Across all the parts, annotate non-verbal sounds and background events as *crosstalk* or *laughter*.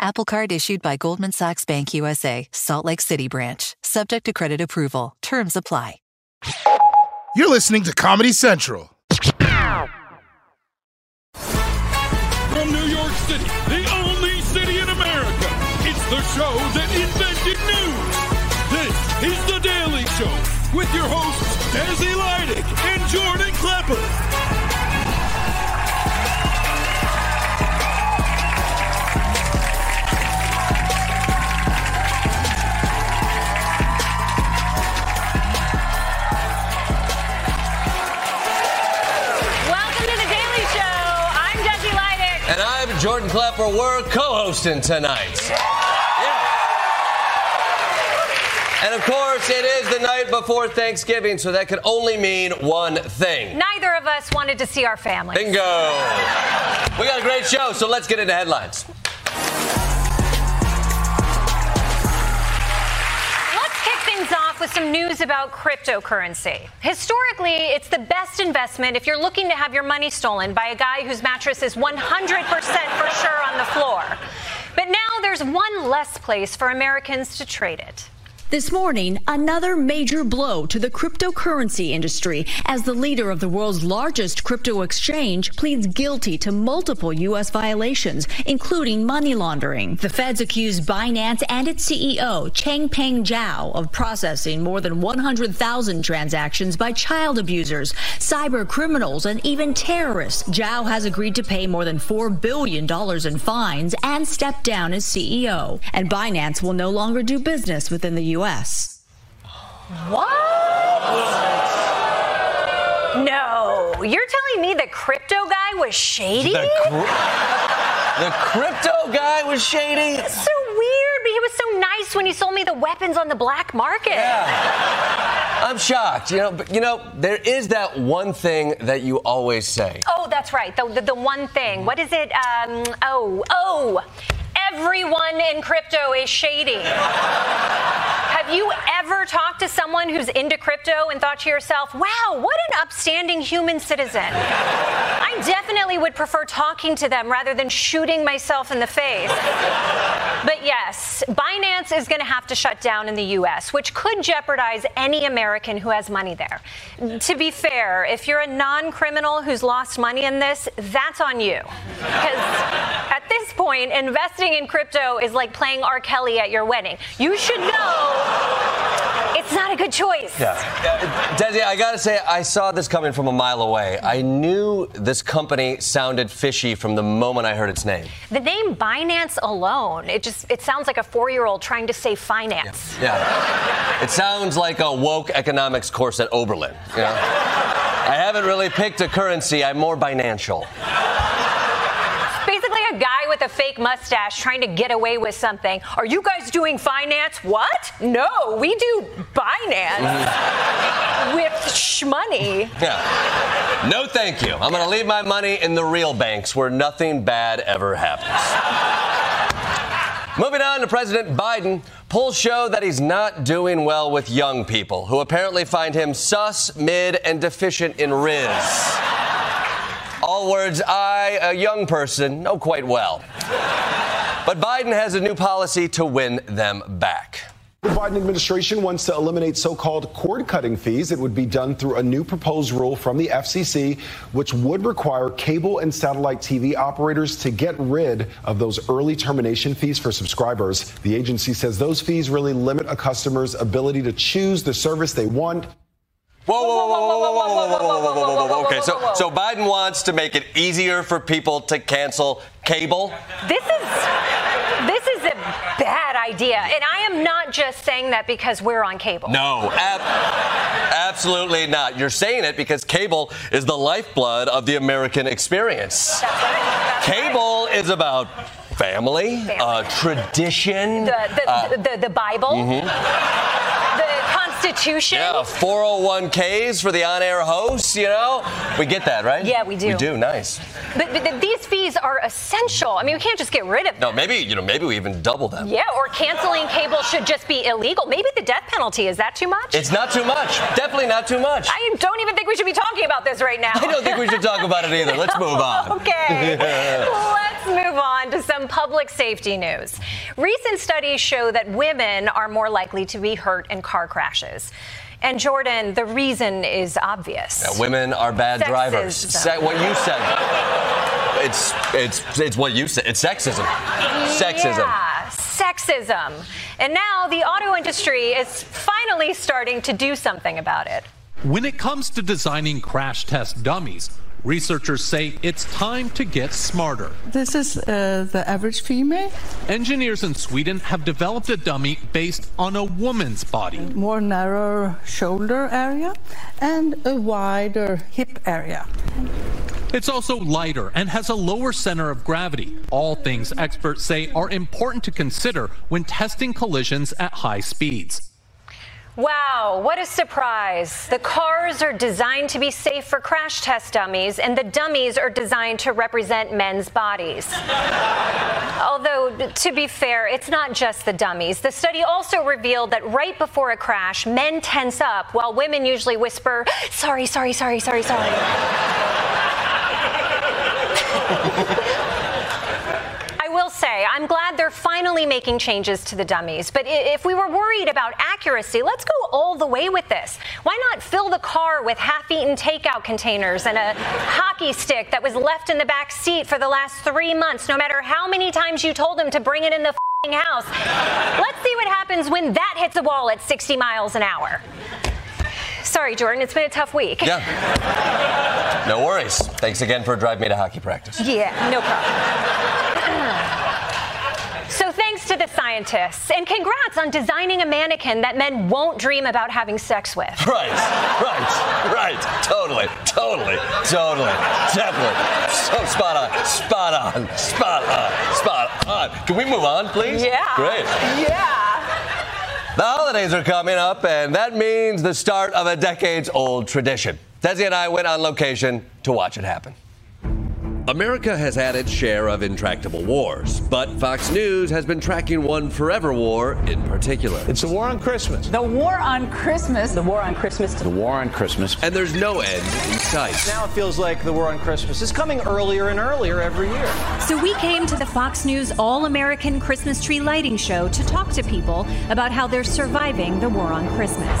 Apple Card issued by Goldman Sachs Bank USA, Salt Lake City branch. Subject to credit approval. Terms apply. You're listening to Comedy Central. From New York City, the only city in America, it's the show that invented news. This is The Daily Show with your hosts, Desi Lydic and Jordan Klepper. Jordan Klepper. We're co-hosting tonight. Yeah. And of course, it is the night before Thanksgiving, so that can only mean one thing. Neither of us wanted to see our family. Bingo! We got a great show, so let's get into headlines. With some news about cryptocurrency. Historically, it's the best investment if you're looking to have your money stolen by a guy whose mattress is 100% for sure on the floor. But now there's one less place for Americans to trade it. This morning, another major blow to the cryptocurrency industry as the leader of the world's largest crypto exchange pleads guilty to multiple U.S. violations, including money laundering. The feds accuse Binance and its CEO, Changpeng Zhao, of processing more than 100,000 transactions by child abusers, cyber criminals, and even terrorists. Zhao has agreed to pay more than $4 billion in fines and step down as CEO. And Binance will no longer do business within the U.S. No, you're telling me the crypto guy was shady? The, cr- the crypto guy was shady. so weird, but he was so nice when he sold me the weapons on the black market. Yeah. I'm shocked. You know, but you know, there is that one thing that you always say. Oh, that's right. The, the, the one thing. What is it? Um, oh, oh. Everyone in crypto is shady. Have you ever talked to someone who's into crypto and thought to yourself, wow, what an upstanding human citizen? I definitely would prefer talking to them rather than shooting myself in the face. But yes, Binance is going to have to shut down in the US, which could jeopardize any American who has money there. To be fair, if you're a non criminal who's lost money in this, that's on you. Because at this point, investing in crypto is like playing R. Kelly at your wedding. You should know it's not a good choice. Yeah. Desi, I gotta say, I saw this coming from a mile away. I knew this company sounded fishy from the moment I heard its name. The name Binance alone, it just it sounds like a four-year-old trying to say finance. Yeah. It sounds like a woke economics course at Oberlin. You know? I haven't really picked a currency, I'm more financial. Basically, a guy with a fake mustache trying to get away with something. Are you guys doing finance? What? No, we do Binance mm-hmm. with shmoney. Yeah. No, thank you. I'm gonna leave my money in the real banks where nothing bad ever happens. Moving on to President Biden, polls show that he's not doing well with young people who apparently find him sus, mid, and deficient in Riz. All words I, a young person, know quite well. But Biden has a new policy to win them back. The Biden administration wants to eliminate so called cord cutting fees. It would be done through a new proposed rule from the FCC, which would require cable and satellite TV operators to get rid of those early termination fees for subscribers. The agency says those fees really limit a customer's ability to choose the service they want. Whoa, whoa, whoa, whoa, whoa, whoa, whoa, whoa, whoa, whoa, whoa, whoa. Okay, so so Biden wants to make it easier for people to cancel cable. This is this is a bad idea, and I am not just saying that because we're on cable. No, ab- absolutely not. You're saying it because cable is the lifeblood of the American experience. Right. Cable is about family, uh, tradition. The the, uh, the, the Bible, the Constitution. yeah, 401ks for the on-air hosts. You know, we get that, right? Yeah, we do. We do. Nice. But, but these fees are essential. I mean, we can't just get rid of them. No, maybe you know, maybe we even double them. Yeah, or canceling cable should just be illegal. Maybe the death penalty is that too much? It's not too much. Definitely not too much. I don't even think we should be talking about this right now. I don't think we should talk about it either. Let's move *laughs* on. Okay. *laughs* Let's move on to some public safety news. Recent studies show that women are more likely to be hurt in car crashes. And Jordan, the reason is obvious. Yeah, women are bad drivers. Sexism. Se- what you said. It's it's it's what you said. It's sexism. Sexism. Yeah, sexism. And now the auto industry is finally starting to do something about it. When it comes to designing crash test dummies, researchers say it's time to get smarter. This is uh, the average female, Engineers in Sweden have developed a dummy based on a woman's body. more narrow shoulder area, and a wider hip area. It's also lighter and has a lower center of gravity. All things experts say are important to consider when testing collisions at high speeds. Wow, what a surprise. The cars are designed to be safe for crash test dummies, and the dummies are designed to represent men's bodies. Although, to be fair, it's not just the dummies. The study also revealed that right before a crash, men tense up while women usually whisper, sorry, sorry, sorry, sorry, sorry. I I'm glad they're finally making changes to the dummies. But if we were worried about accuracy, let's go all the way with this. Why not fill the car with half eaten takeout containers and a hockey stick that was left in the back seat for the last three months, no matter how many times you told them to bring it in the fing house? Let's see what happens when that hits a wall at 60 miles an hour. Sorry, Jordan, it's been a tough week. Yeah. No worries. Thanks again for driving me to hockey practice. Yeah, no problem. So thanks to the scientists, and congrats on designing a mannequin that men won't dream about having sex with. *laughs* Right, right, right. Totally, totally, totally, definitely. So spot on, spot on, spot on, spot on. Can we move on, please? Yeah. Great. Yeah. The holidays are coming up, and that means the start of a decades old tradition. Desi and I went on location to watch it happen. America has had its share of intractable wars, but Fox News has been tracking one forever war in particular. It's a war on Christmas. The war on Christmas. The war on Christmas. The war on Christmas. And there's no end in sight. Now it feels like the war on Christmas is coming earlier and earlier every year. So we came to the Fox News All American Christmas Tree Lighting Show to talk to people about how they're surviving the war on Christmas.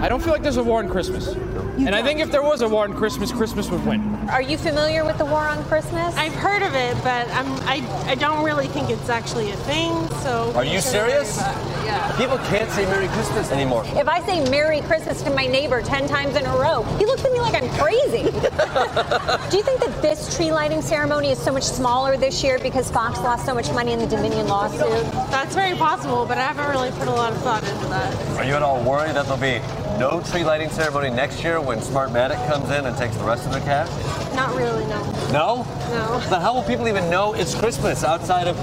I don't feel like there's a war on Christmas. And I think if there was a war on Christmas, Christmas would win. Are you familiar with the war on Christmas? I've heard of it, but I'm, I, I don't really think it's actually a thing. So Are you serious? Yeah. People can't say Merry Christmas anymore. If I say Merry Christmas to my neighbor 10 times in a row, he looks at me like I'm crazy. *laughs* Do you think that this tree lighting ceremony is so much smaller this year because Fox lost so much money in the Dominion lawsuit? That's very possible, but I haven't really put a lot of thought into that. Are you at all worried that there'll be no tree lighting ceremony next year when Smartmatic comes in and takes the rest of the cash? Not really, no. No? No. Then how will people even know it's Christmas outside of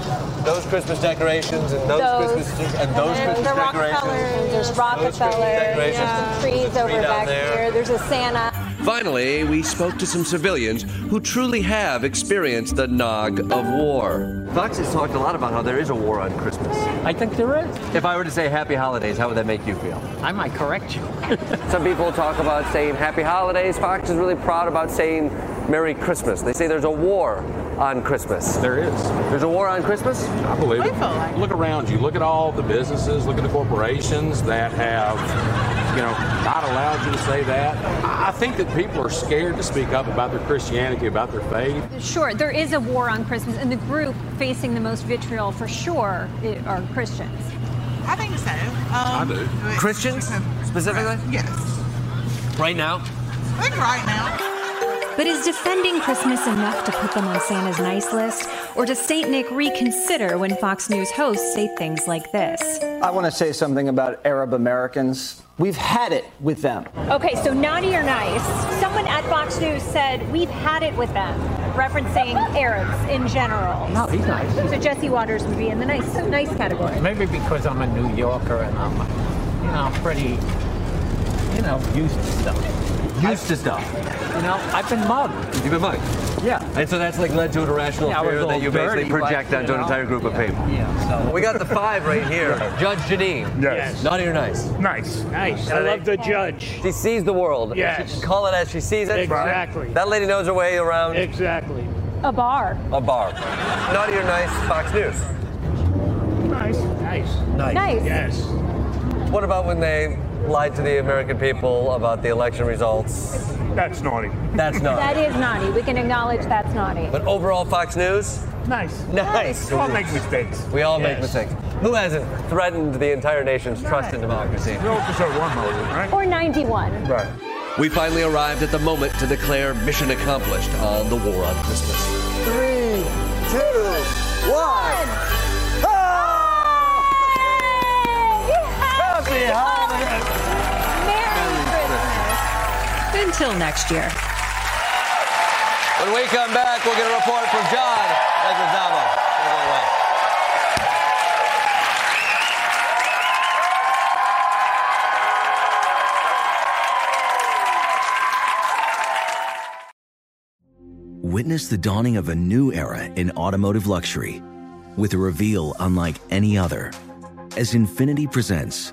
those Christmas decorations and those, Those. Christmas and those And Christmas the decorations? Rockefellers. There's Rockefeller. There's some trees a tree over back there. here. There's a Santa. Finally, we spoke to some civilians who truly have experienced the nog of war. Fox has talked a lot about how there is a war on Christmas. I think there is. If I were to say happy holidays, how would that make you feel? I might correct you. *laughs* Some people talk about saying happy holidays. Fox is really proud about saying Merry Christmas. They say there's a war on Christmas? There is. There's a war on Christmas? I believe it. Look around you. Look at all the businesses. Look at the corporations that have, you know, not allowed you to say that. I think that people are scared to speak up about their Christianity, about their faith. Sure, there is a war on Christmas, and the group facing the most vitriol for sure are Christians. I think so. I Um, do. Christians, specifically? Yes. Right now? I think right now. But is defending Christmas enough to put them on Santa's nice list? Or does St. Nick reconsider when Fox News hosts say things like this? I want to say something about Arab Americans. We've had it with them. Okay, so naughty or nice? Someone at Fox News said, We've had it with them, referencing *laughs* Arabs in general. No, he's nice. So Jesse Watters would be in the nice, nice category. Maybe because I'm a New Yorker and I'm, you know, pretty, you know, used to stuff. Used to stuff. You know, I've been mugged. You've been mugged? Yeah. And so that's like led to an irrational Yeah, fear that you basically dirty, but, project onto an entire group of people. Yeah, so. *laughs* We got the five right here. Judge Jeanine. Yes. Naughty or nice? Nice. Nice. I love the judge. She sees the world. Yes. She can call it as she sees it. Exactly. That lady knows her way around Exactly. A bar. a bar. Naughty or nice? Fox News. Nice. Nice. Nice. Nice. Yes. What about when they lied to the American people about the election results? That's naughty. That's naughty. That is naughty. We can acknowledge that's naughty. But overall, Fox News? Nice. Nice. We all make mistakes. We all make mistakes. Who hasn't threatened the entire nation's trust in democracy? No episode one motive, right? Or 91. Right. We finally arrived at the moment to declare mission accomplished on the war on Christmas. Three, two, one. Happy Merry Christmas. Until next year. When we come back, we'll get a report from John Leguizamo. Take it away. Witness the dawning of a new era in automotive luxury with a reveal unlike any other as Infiniti presents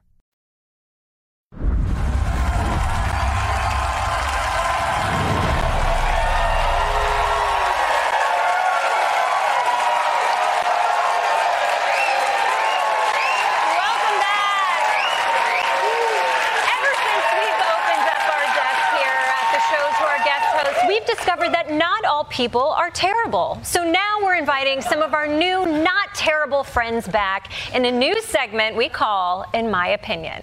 Discovered that not all people are terrible. So now we're inviting some of our new, not terrible friends back in a new segment we call In My Opinion.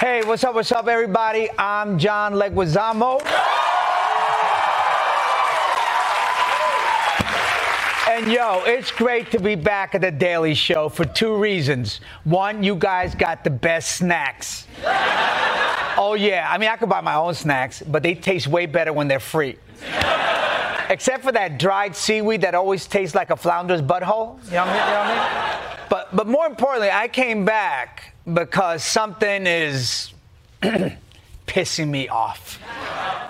Hey, what's up, what's up, everybody? I'm John Leguizamo. And yo, it's great to be back at the Daily Show for two reasons. One, you guys got the best snacks. Oh, yeah. I mean, I could buy my own snacks, but they taste way better when they're free. Except for that dried seaweed that always tastes like a flounder's butthole. You know what I mean? You know what I mean? But, but more importantly, I came back because something is *clears throat* pissing me off.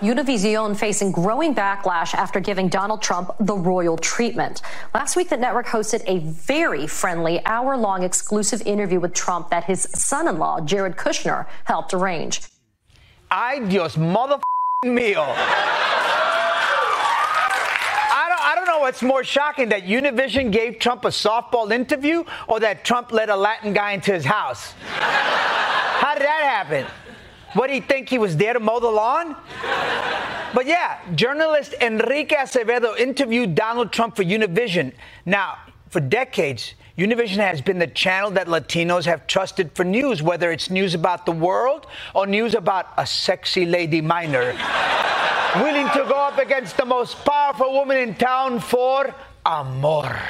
Univision facing growing backlash after giving Donald Trump the royal treatment. Last week, the network hosted a very friendly hour long exclusive interview with Trump that his son in law, Jared Kushner, helped arrange. Ay Dios mother mío. I don't, I don't know what's more shocking that Univision gave Trump a softball interview or that Trump let a Latin guy into his house. How did that happen? What do you think he was there to mow the lawn? But yeah, journalist Enrique Acevedo interviewed Donald Trump for Univision. Now, for decades, Univision has been the channel that Latinos have trusted for news, whether it's news about the world or news about a sexy lady minor *laughs* willing to go up against the most powerful woman in town for amor.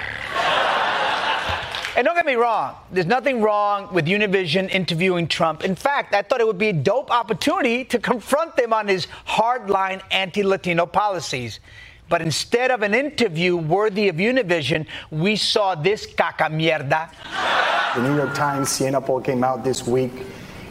And don't get me wrong, there's nothing wrong with Univision interviewing Trump. In fact, I thought it would be a dope opportunity to confront them on his hardline anti Latino policies. But instead of an interview worthy of Univision, we saw this caca mierda. The New York Times Siena poll came out this week.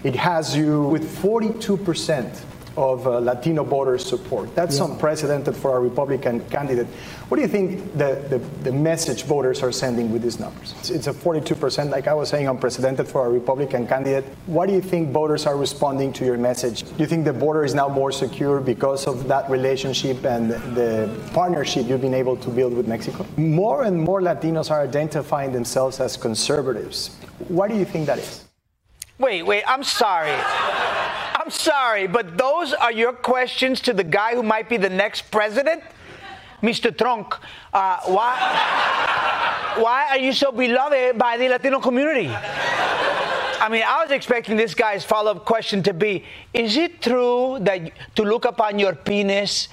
It has you with 42% of uh, Latino voters support. That's Yeah. unprecedented for a Republican candidate. What do you think the, the, the message voters are sending with these numbers? It's, it's a 42%, like I was saying, unprecedented for a Republican candidate. Why do you think voters are responding to your message? Do you think the border is now more secure because of that relationship and the partnership you've been able to build with Mexico? More and more Latinos are identifying themselves as conservatives. Why do you think that is? Wait, wait, I'm sorry. I'm sorry, but those are your questions to the guy who might be the next president? Mr. Trump, uh, why, why are you so beloved by the Latino community? I mean, I was expecting this guy's follow up question to be Is it true that to look upon your penis,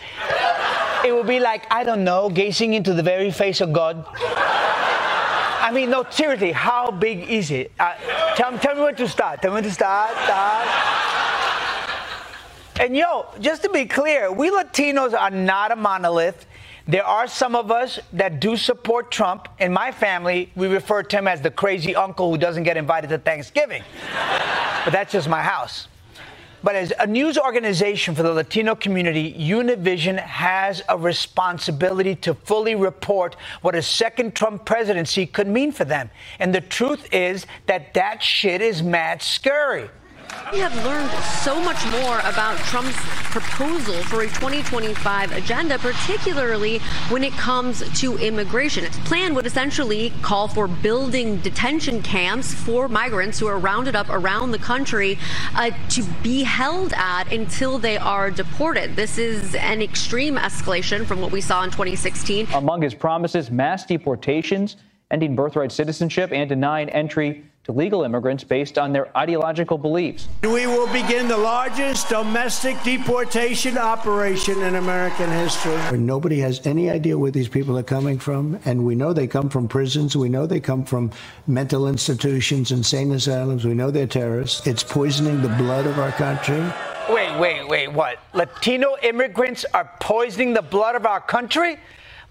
it would be like, I don't know, gazing into the very face of God? I mean, no, seriously, how big is it? Uh, tell, tell me where to start. Tell me when to start. start. And yo, just to be clear, we Latinos are not a monolith. There are some of us that do support Trump. In my family, we refer to him as the crazy uncle who doesn't get invited to Thanksgiving. but that's just my house. But as a news organization for the Latino community, Univision has a responsibility to fully report what a second Trump presidency could mean for them. And the truth is that that shit is mad scary. We have learned so much more about Trump's proposal for a 2025 agenda, particularly when it comes to immigration. Its plan would essentially call for building detention camps for migrants who are rounded up around the country uh, to be held at until they are deported. This is an extreme escalation from what we saw in 2016. Among his promises, mass deportations, ending birthright citizenship, and denying entry to legal immigrants based on their ideological beliefs. We will begin the largest domestic deportation operation in American history. Nobody has any idea where these people are coming from, and we know they come from prisons. We know they come from mental institutions, insane asylums. We know they're terrorists. It's poisoning the blood of our country. Wait, wait, wait, what? Latino immigrants are poisoning the blood of our country?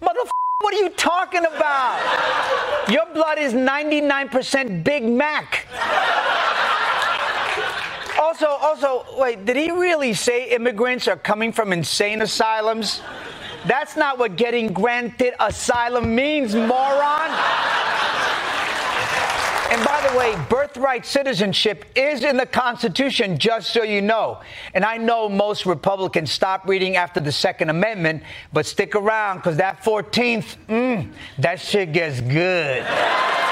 Motherfucker, what are you talking about? Your blood is 99% Big Mac. Also, also, wait, did he really say immigrants are coming from insane asylums? That's not what getting granted asylum means, moron. And by the way, birthright citizenship is in the Constitution, just so you know. And I know most Republicans stop reading after the Second Amendment, but stick around because that 14th, mm, that shit gets good. *laughs*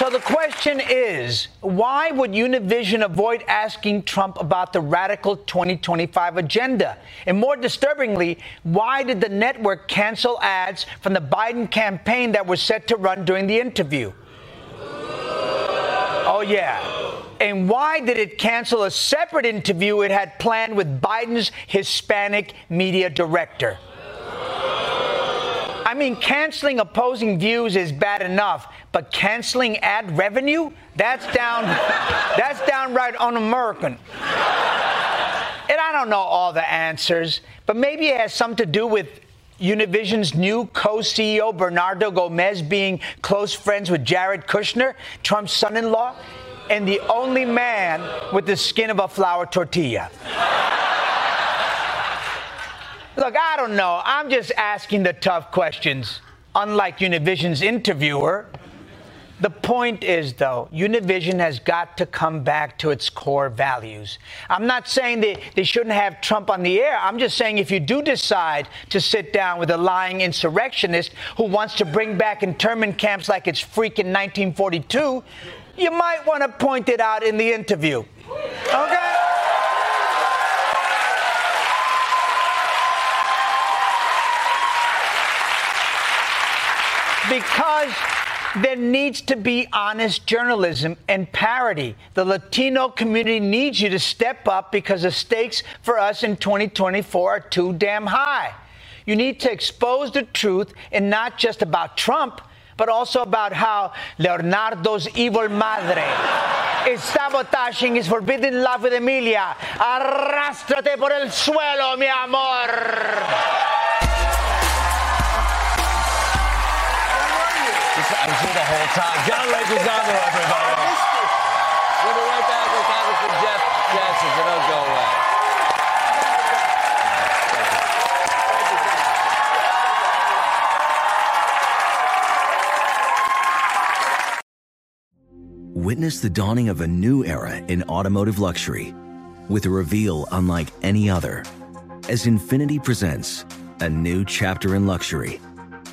So the question is why would Univision avoid asking Trump about the radical 2025 agenda? And more disturbingly, why did the network cancel ads from the Biden campaign that were set to run during the interview? Oh, yeah. And why did it cancel a separate interview it had planned with Biden's Hispanic media director? I mean, canceling opposing views is bad enough, but canceling ad revenue? That's down *laughs* that's downright un-American. And I don't know all the answers, but maybe it has something to do with Univision's new co-CEO Bernardo Gomez being close friends with Jared Kushner, Trump's son-in-law, and the only man with the skin of a flour tortilla. Look, I don't know. I'm just asking the tough questions. Unlike Univision's interviewer, the point is, though, Univision has got to come back to its core values. I'm not saying that they shouldn't have Trump on the air. I'm just saying if you do decide to sit down with a lying insurrectionist who wants to bring back internment camps like it's freaking 1942, you might want to point it out in the interview. Okay? Because there needs to be honest journalism and parity. The Latino community needs you to step up because the stakes for us in 2024 are too damn high. You need to expose the truth and not just about Trump, but also about how Leonardo's evil madre is sabotaging his forbidden love with Emilia. Arrástrate por el suelo, mi amor. Whole time. John everybody. We'll be right back with Congressman Jeff Jackson, so don't go away. Witness the dawning of a new era in automotive luxury with a reveal unlike any other as Infiniti presents a new chapter in luxury,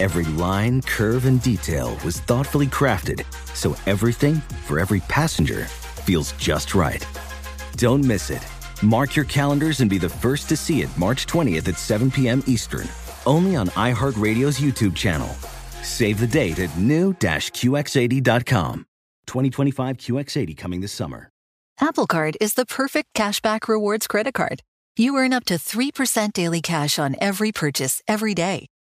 Every line, curve, and detail was thoughtfully crafted so everything for every passenger feels just right. Don't miss it. Mark your calendars and be the first to see it March 20th at 7 p.m. Eastern, only on iHeartRadio's YouTube channel. Save the date at new-QX80.com. 2025 QX80 coming this summer. Apple Card is the perfect cashback rewards credit card. You earn up to 3% daily cash on every purchase every day.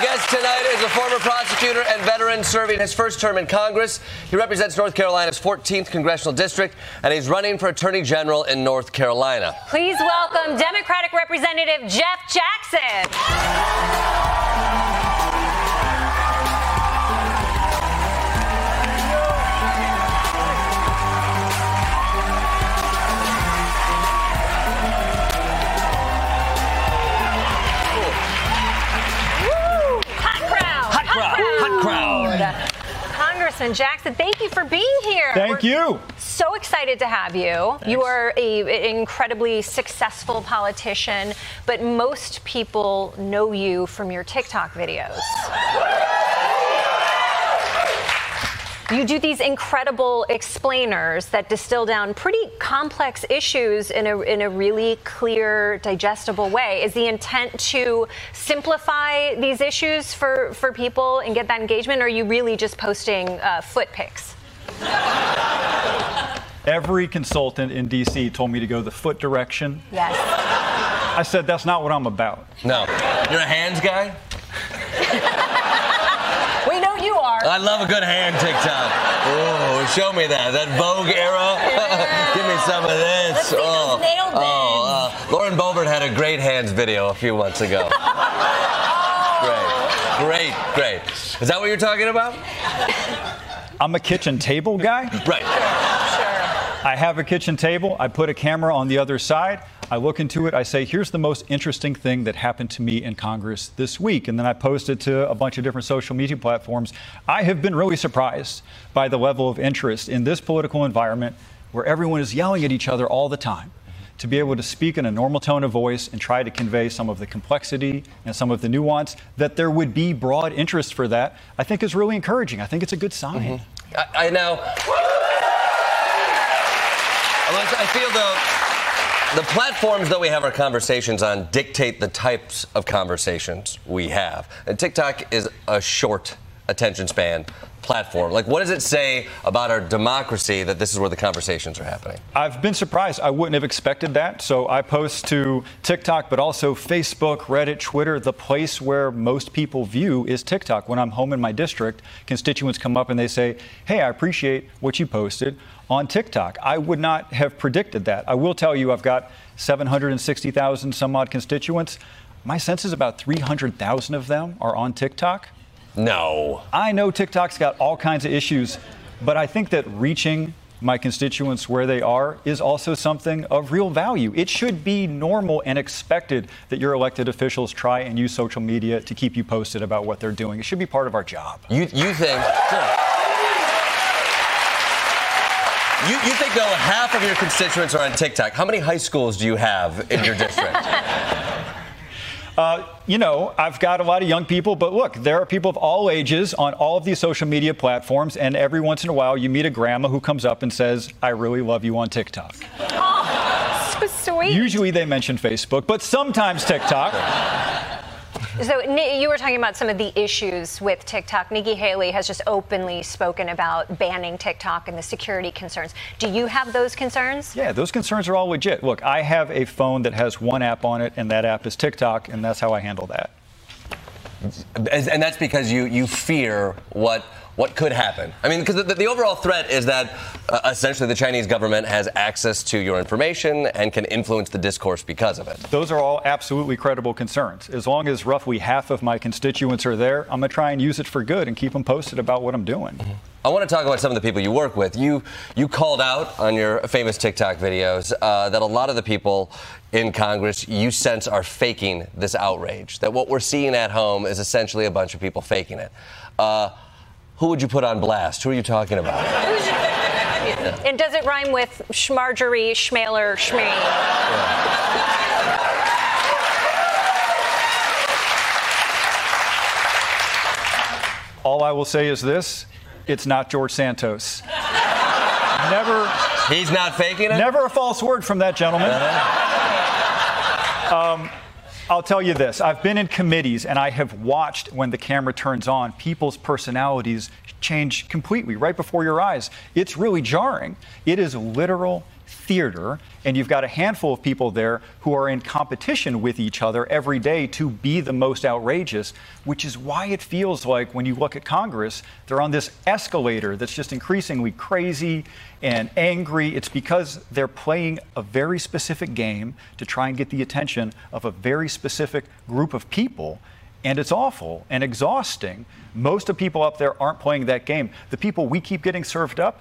Our guest tonight is a former prosecutor and veteran serving his first term in Congress. He represents North Carolina's 14th congressional district, and he's running for attorney general in North Carolina. Please welcome Democratic Representative Jeff Jackson. Congressman Jackson, thank you for being here. Thank We're you. So excited to have you. You are a, an incredibly successful politician, but most people know you from your TikTok videos. You do these incredible explainers that distill down pretty complex issues in a, in a really clear, digestible way. Is the intent to simplify these issues for, for people and get that engagement, or are you really just posting uh, foot pics? Every consultant in DC told me to go the foot direction. Yes. I said, that's not what I'm about. No. You're a hands guy? We know you are. I love a good hand TikTok. Oh, show me that. That Vogue era. *laughs* Give me some of this. Let's see those oh, nail oh, uh, Lauren Boebert had a great hands video a few months ago. *laughs* great, great, great. Is that what you're talking about? I'm a kitchen table guy. Right. Sure. I have a kitchen table. I put a camera on the other side. I look into it. I say, here's the most interesting thing that happened to me in Congress this week. And then I post it to a bunch of different social media platforms. I have been really surprised by the level of interest in this political environment where everyone is yelling at each other all the time. To be able to speak in a normal tone of voice and try to convey some of the complexity and some of the nuance, that there would be broad interest for that, I think is really encouraging. I think it's a good sign. Mm-hmm. I, I now. I feel though the platforms that we have our conversations on dictate the types of conversations we have. And TikTok is a short attention span platform. Like, what does it say about our democracy that this is where the conversations are happening? I've been surprised. I wouldn't have expected that. So I post to TikTok, but also Facebook, Reddit, Twitter. The place where most people view is TikTok. When I'm home in my district, constituents come up and they say, Hey, I appreciate what you posted on TikTok. I would not have predicted that. I will tell you, I've got 760,000 some odd constituents. My sense is about 300,000 of them are on TikTok. No. I know TikTok's got all kinds of issues, but I think that reaching my constituents where they are is also something of real value. It should be normal and expected that your elected officials try and use social media to keep you posted about what they're doing. It should be part of our job. You, you think. You, you think, though, half of your constituents are on TikTok. How many high schools do you have in your district? *laughs* Uh, you know, I've got a lot of young people, but look, there are people of all ages on all of these social media platforms, and every once in a while you meet a grandma who comes up and says, I really love you on TikTok. Oh, so sweet. Usually they mention Facebook, but sometimes TikTok. So you were talking about some of the issues with TikTok. Nikki Haley has just openly spoken about banning TikTok and the security concerns. Do you have those concerns? Yeah, those concerns are all legit. Look, I have a phone that has one app on it, and that app is TikTok, and that's how I handle that. And that's because you, you fear what what could happen. I mean, because the, the, overall threat is that uh, essentially the Chinese government has access to your information and can influence the discourse because of it. Those are all absolutely credible concerns. As long as roughly half of my constituents are there, I'm going to try and use it for good and keep them posted about what I'm doing. Mm-hmm. I want to talk about some of the people you work with. You you called out on your famous TikTok videos uh, that a lot of the people in Congress you sense are faking this outrage. That what we're seeing at home is essentially a bunch of people faking it. Uh, who would you put on blast? Who are you talking about? *laughs* And does it rhyme with Schmargery, Schmaler, Schmee? All I will say is this it's not George Santos. Never. He's not faking it? Never a false word from that gentleman. Um, I'll tell you this I've been in committees and I have watched when the camera turns on, people's personalities change completely right before your eyes. It's really jarring. It is literal theater, and you've got a handful of people there who are in competition with each other every day to be the most outrageous, which is why it feels like when you look at Congress, they're on this escalator that's just increasingly crazy and angry. It's because they're playing a very specific game to try and get the attention of a very specific group of people. And it's awful and exhausting. Most of people up there aren't playing that game. The people we keep getting served up,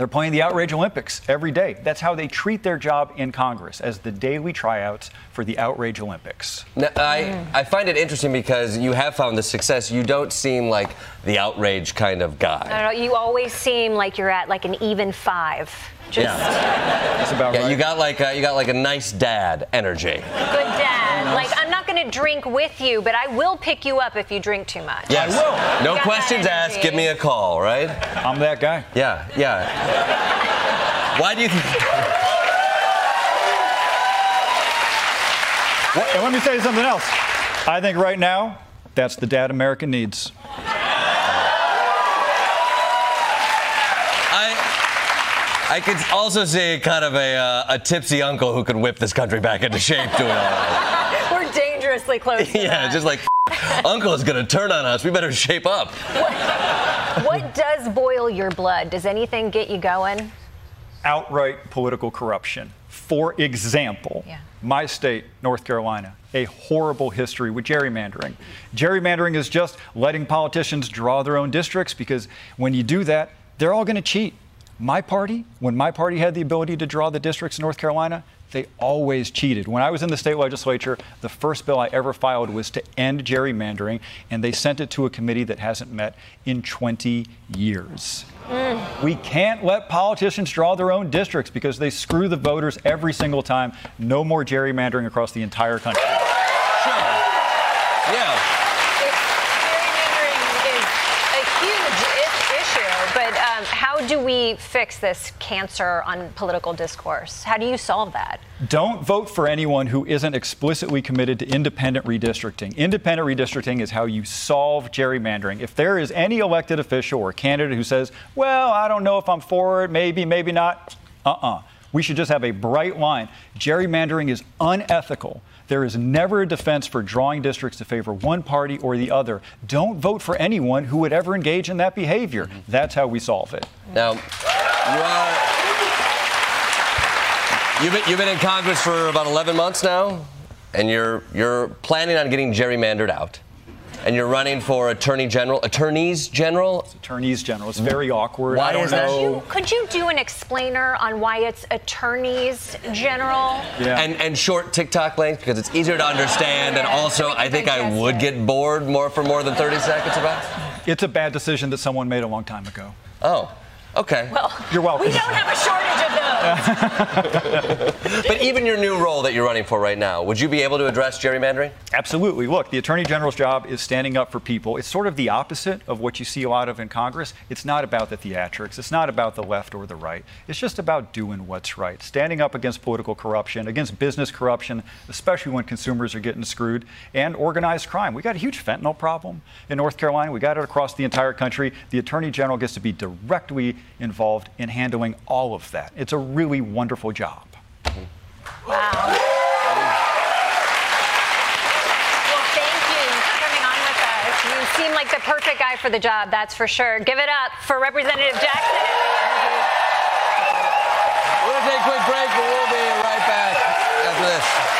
they're playing the Outrage Olympics every day. That's how they treat their job in Congress, as the daily tryouts for the Outrage Olympics. Now, I, I find it interesting because you have found the success. You don't seem like the outrage kind of guy. I don't know. You always seem like you're at like an even five. Just yeah, that's about yeah, right. You got like a, you got like a nice dad energy. good dad. Like I'm not going to drink with you, but I will pick you up if you drink too much. Yes. will. No questions asked. Give me a call, right? I'm that guy. Yeah, yeah. Why do you think? Well, and let me say something else. I think right now, that's the dad America needs. I I could also see kind of a uh, a tipsy uncle who could whip this country back into shape doing all that. We're dangerously close. *laughs* To yeah, that. just like *laughs* uncle is gonna turn on us. We better shape up. what does boil your blood? Does anything get you going? outright political corruption. For example, my state, North Carolina, a horrible history with gerrymandering. Gerrymandering is just letting politicians draw their own districts because when you do that, they're all going to cheat. My party, when my party had the ability to draw the districts in North Carolina, they always cheated. When I was in the state legislature, the first bill I ever filed was to end gerrymandering, and they sent it to a committee that hasn't met in 20 years. Mm. We can't let politicians draw their own districts because they screw the voters every single time. No more gerrymandering across the entire country. Yeah. Gerrymandering is a huge I- issue, but um, how do we fix this cancer on political discourse? How do you solve that? Don't vote for anyone who isn't explicitly committed to independent redistricting. Independent redistricting is how you solve gerrymandering. If there is any elected official or candidate who says, well, I don't know if I'm for it, maybe, maybe not, uh uh We should just have a bright line. Gerrymandering is unethical. There is never a defense for drawing districts to favor one party or the other. Don't vote for anyone who would ever engage in that behavior. That's how we solve it. Now, are. You've been, you've been in Congress for about 11 months now, and you're you're planning on getting gerrymandered out, and you're running for attorney general, attorneys general. Attorneys general. It's very awkward. Why I don't is that? know. Could you do an explainer on why it's attorneys general? Yeah. And and short TikTok length because it's easier to understand, and also I think I would get bored more for more than 30 seconds about. It's a bad decision that someone made a long time ago. Oh, okay. Well, You're welcome. we don't have a shortage of those. *laughs* But even your new role that you're running for right now, would you be able to address gerrymandering? Absolutely. Look, the Attorney General's job is standing up for people. It's sort of the opposite of what you see a lot of in Congress. It's not about the theatrics, it's not about the left or the right. It's just about doing what's right, standing up against political corruption, against business corruption, especially when consumers are getting screwed, and organized crime. We got a huge fentanyl problem in North Carolina. We got it across the entire country. The Attorney General gets to be directly involved in handling all of that. It's a really wonderful job. Wow. Well, thank you for coming on with us. You seem like the perfect guy for the job, that's for sure. Give it up for Representative Jackson. We're going to take a quick break, but we'll be right back after this.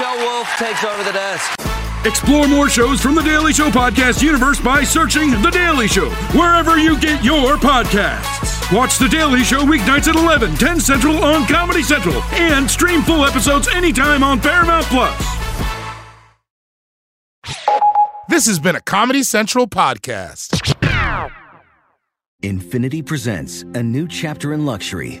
Michelle Wolf takes over the desk. Explore more shows from the Daily Show podcast universe by searching The Daily Show wherever you get your podcasts. Watch The Daily Show weeknights at 11, 10 Central on Comedy Central, and stream full episodes anytime on Paramount Plus. This has been a Comedy Central podcast. Infiniti presents a new chapter in luxury,